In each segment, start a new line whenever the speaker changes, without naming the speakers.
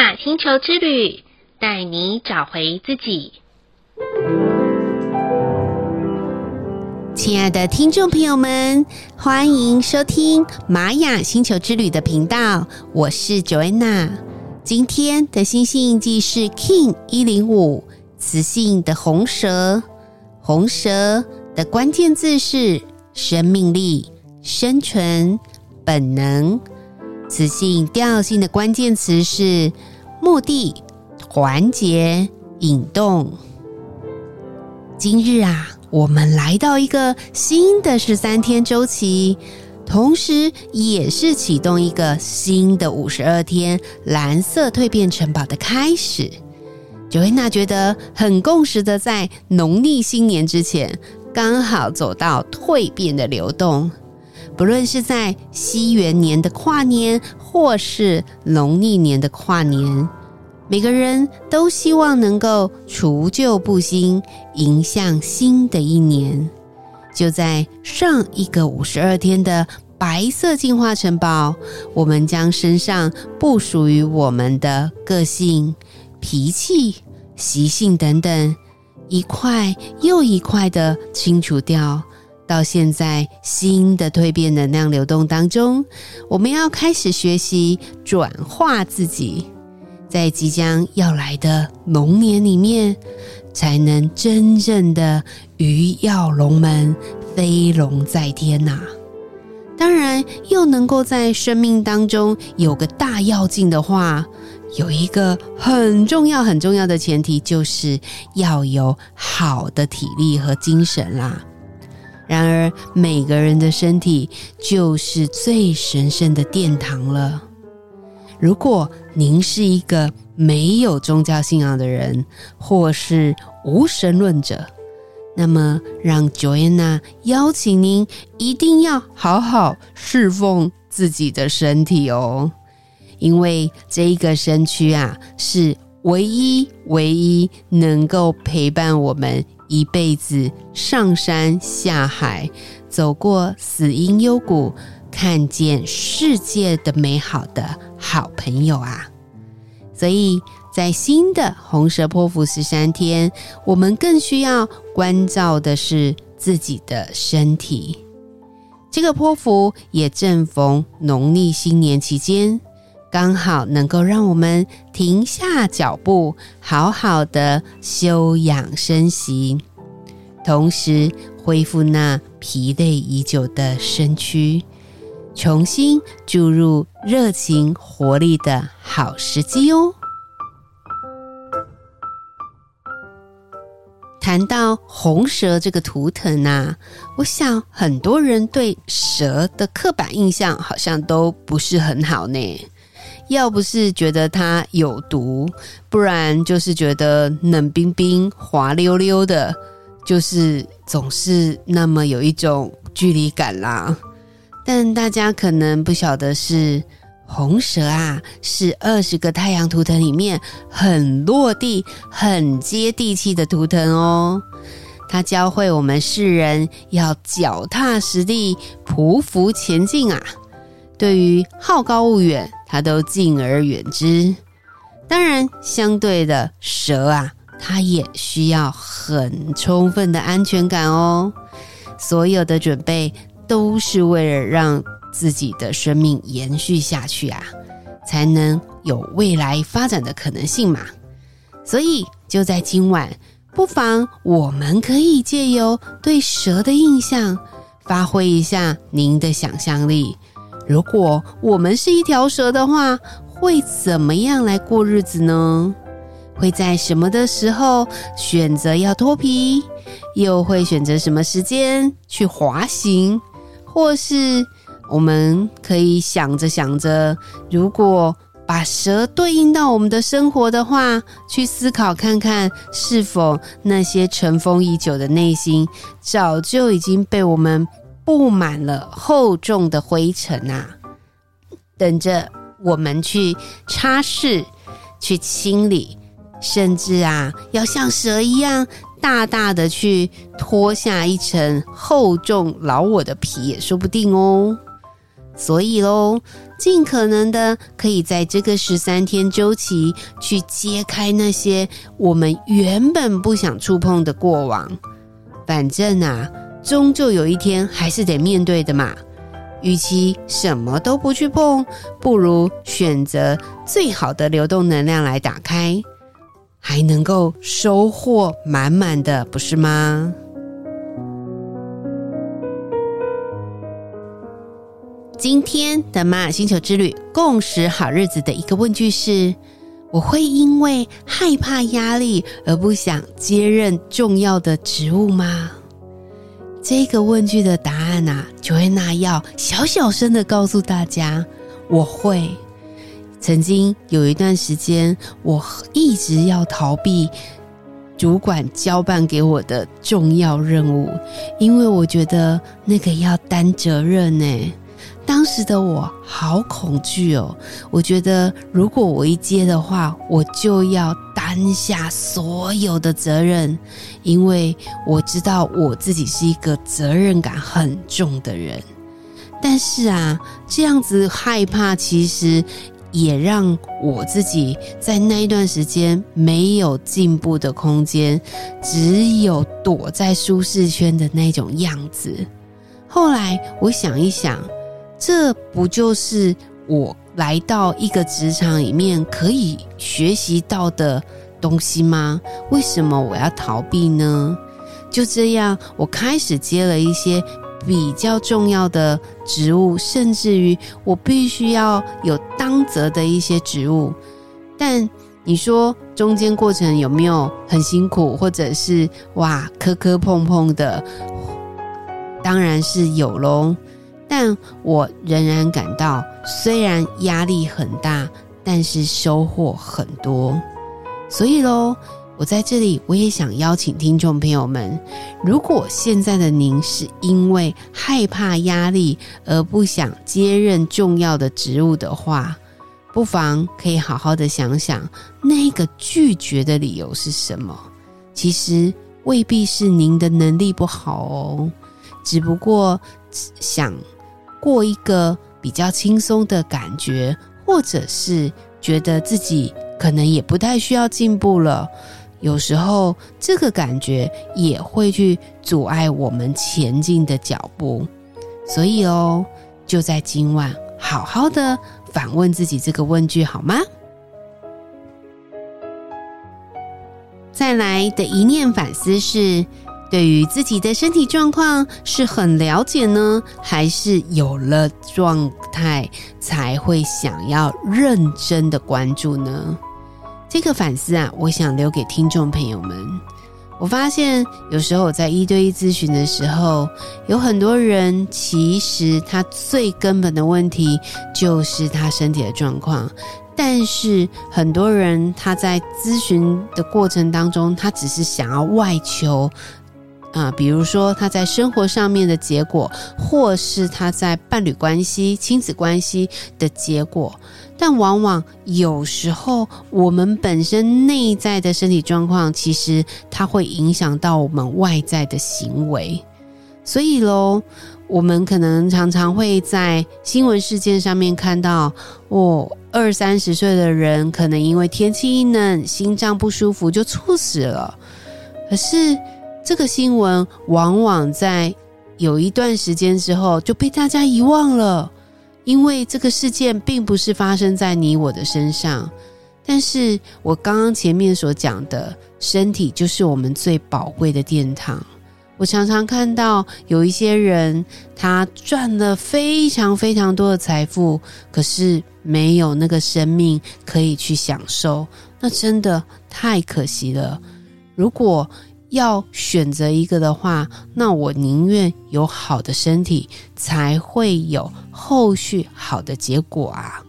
雅星球之旅，带你找回自己。
亲爱的听众朋友们，欢迎收听玛雅星球之旅的频道，我是 Joanna。今天的星星印记是 King 一零五，雌性的红蛇。红蛇的关键字是生命力、生存、本能。雌性调性的关键词是目的、团结、引动。今日啊，我们来到一个新的十三天周期，同时也是启动一个新的五十二天蓝色蜕变城堡的开始。Joanna 觉得很共识的，在农历新年之前，刚好走到蜕变的流动。不论是在西元年的跨年，或是农历年的跨年，每个人都希望能够除旧布新，迎向新的一年。就在上一个五十二天的白色净化城堡，我们将身上不属于我们的个性、脾气、习性等等，一块又一块的清除掉。到现在，新的蜕变能量流动当中，我们要开始学习转化自己，在即将要来的龙年里面，才能真正的鱼跃龙门，飞龙在天呐！当然，又能够在生命当中有个大跃进的话，有一个很重要很重要的前提，就是要有好的体力和精神啦。然而，每个人的身体就是最神圣的殿堂了。如果您是一个没有宗教信仰的人，或是无神论者，那么让 Joanna 邀请您一定要好好侍奉自己的身体哦，因为这一个身躯啊，是唯一唯一能够陪伴我们。一辈子上山下海，走过死荫幽谷，看见世界的美好的好朋友啊！所以在新的红蛇波符十三天，我们更需要关照的是自己的身体。这个波符也正逢农历新年期间。刚好能够让我们停下脚步，好好的休养生息，同时恢复那疲累已久的身躯，重新注入热情活力的好时机哦。谈到红蛇这个图腾啊，我想很多人对蛇的刻板印象好像都不是很好呢。要不是觉得它有毒，不然就是觉得冷冰冰、滑溜溜的，就是总是那么有一种距离感啦。但大家可能不晓得是红蛇啊，是二十个太阳图腾里面很落地、很接地气的图腾哦。它教会我们世人要脚踏实地、匍匐前进啊。对于好高骛远，它都敬而远之。当然，相对的蛇啊，它也需要很充分的安全感哦。所有的准备都是为了让自己的生命延续下去啊，才能有未来发展的可能性嘛。所以，就在今晚，不妨我们可以借由对蛇的印象，发挥一下您的想象力。如果我们是一条蛇的话，会怎么样来过日子呢？会在什么的时候选择要脱皮？又会选择什么时间去滑行？或是我们可以想着想着，如果把蛇对应到我们的生活的话，去思考看看，是否那些尘封已久的内心，早就已经被我们。布满了厚重的灰尘啊，等着我们去擦拭、去清理，甚至啊，要像蛇一样大大的去脱下一层厚重老我的皮也说不定哦。所以喽，尽可能的可以在这个十三天周期去揭开那些我们原本不想触碰的过往。反正啊，终究有一天还是得面对的嘛。与其什么都不去碰，不如选择最好的流动能量来打开，还能够收获满满的，不是吗？今天的玛雅星球之旅共识好日子的一个问句是：我会因为害怕压力而不想接任重要的职务吗？这个问句的答案啊，Joanna 要小小声的告诉大家，我会。曾经有一段时间，我一直要逃避主管交办给我的重要任务，因为我觉得那个要担责任呢。当时的我好恐惧哦，我觉得如果我一接的话，我就要担下所有的责任，因为我知道我自己是一个责任感很重的人。但是啊，这样子害怕，其实也让我自己在那一段时间没有进步的空间，只有躲在舒适圈的那种样子。后来我想一想。这不就是我来到一个职场里面可以学习到的东西吗？为什么我要逃避呢？就这样，我开始接了一些比较重要的职务，甚至于我必须要有光泽的一些植物。但你说中间过程有没有很辛苦，或者是哇磕磕碰碰的？当然是有喽。但我仍然感到，虽然压力很大，但是收获很多。所以喽，我在这里我也想邀请听众朋友们，如果现在的您是因为害怕压力而不想接任重要的职务的话，不妨可以好好的想想，那个拒绝的理由是什么？其实未必是您的能力不好哦，只不过想。过一个比较轻松的感觉，或者是觉得自己可能也不太需要进步了，有时候这个感觉也会去阻碍我们前进的脚步。所以哦，就在今晚好好的反问自己这个问句好吗？再来的一念反思是。对于自己的身体状况是很了解呢，还是有了状态才会想要认真的关注呢？这个反思啊，我想留给听众朋友们。我发现有时候我在一对一咨询的时候，有很多人其实他最根本的问题就是他身体的状况，但是很多人他在咨询的过程当中，他只是想要外求。啊，比如说他在生活上面的结果，或是他在伴侣关系、亲子关系的结果，但往往有时候我们本身内在的身体状况，其实它会影响到我们外在的行为。所以喽，我们可能常常会在新闻事件上面看到，哦，二三十岁的人可能因为天气一冷，心脏不舒服就猝死了。可是，这个新闻往往在有一段时间之后就被大家遗忘了，因为这个事件并不是发生在你我的身上。但是我刚刚前面所讲的，身体就是我们最宝贵的殿堂。我常常看到有一些人，他赚了非常非常多的财富，可是没有那个生命可以去享受，那真的太可惜了。如果要选择一个的话，那我宁愿有好的身体，才会有后续好的结果啊！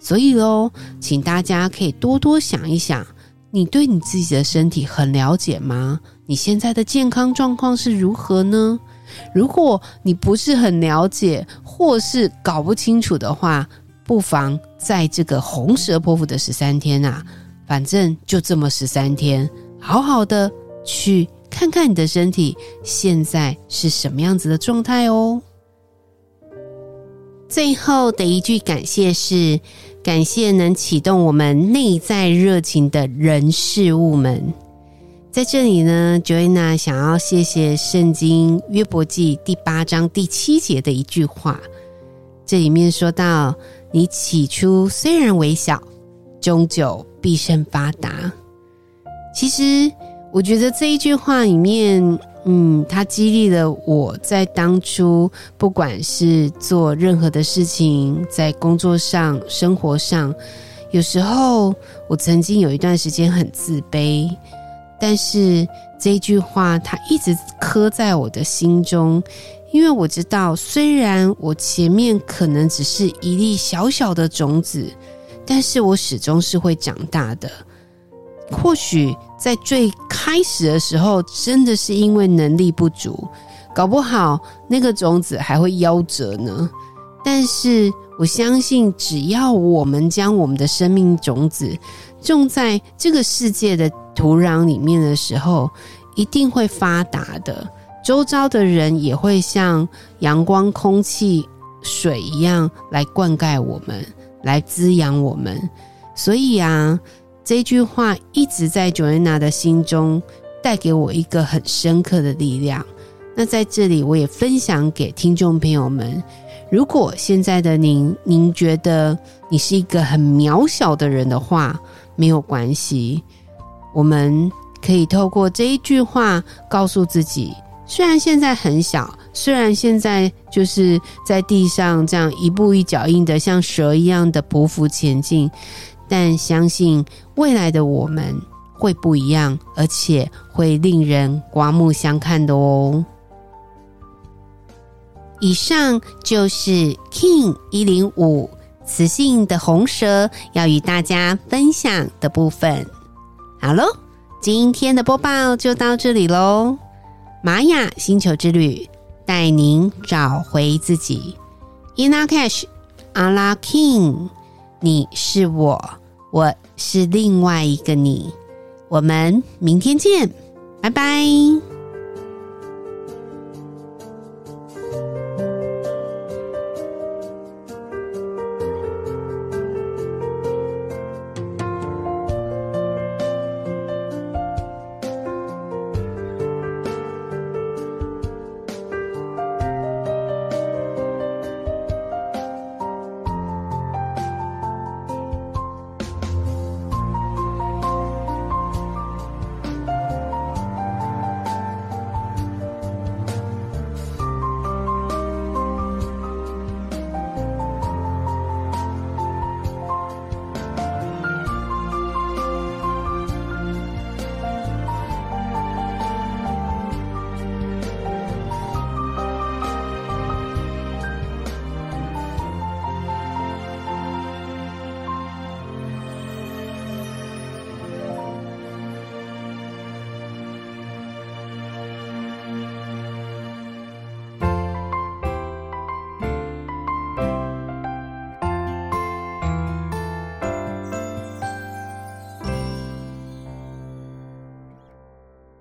所以喽，请大家可以多多想一想，你对你自己的身体很了解吗？你现在的健康状况是如何呢？如果你不是很了解，或是搞不清楚的话，不妨在这个红蛇泼妇的十三天啊，反正就这么十三天，好好的。去看看你的身体现在是什么样子的状态哦。最后的一句感谢是：感谢能启动我们内在热情的人事物们。在这里呢，Joanna 想要谢谢圣经约伯记第八章第七节的一句话，这里面说到：“你起初虽然微小，终究必甚发达。”其实，我觉得这一句话里面，嗯，它激励了我在当初不管是做任何的事情，在工作上、生活上，有时候我曾经有一段时间很自卑。但是这一句话，它一直刻在我的心中，因为我知道，虽然我前面可能只是一粒小小的种子，但是我始终是会长大的。或许在最开始的时候，真的是因为能力不足，搞不好那个种子还会夭折呢。但是我相信，只要我们将我们的生命种子种在这个世界的土壤里面的时候，一定会发达的。周遭的人也会像阳光、空气、水一样来灌溉我们，来滋养我们。所以啊，这句话一直在 Joanna 的心中带给我一个很深刻的力量。那在这里，我也分享给听众朋友们。如果现在的您，您觉得你是一个很渺小的人的话，没有关系。我们可以透过这一句话告诉自己：虽然现在很小，虽然现在就是在地上这样一步一脚印的像蛇一样的匍匐前进，但相信未来的我们会不一样，而且会令人刮目相看的哦。以上就是 King 一零五磁性的红蛇要与大家分享的部分。好喽，今天的播报就到这里喽。玛雅星球之旅带您找回自己。Ina Cash，阿拉 King，你是我，我是另外一个你。我们明天见，拜拜。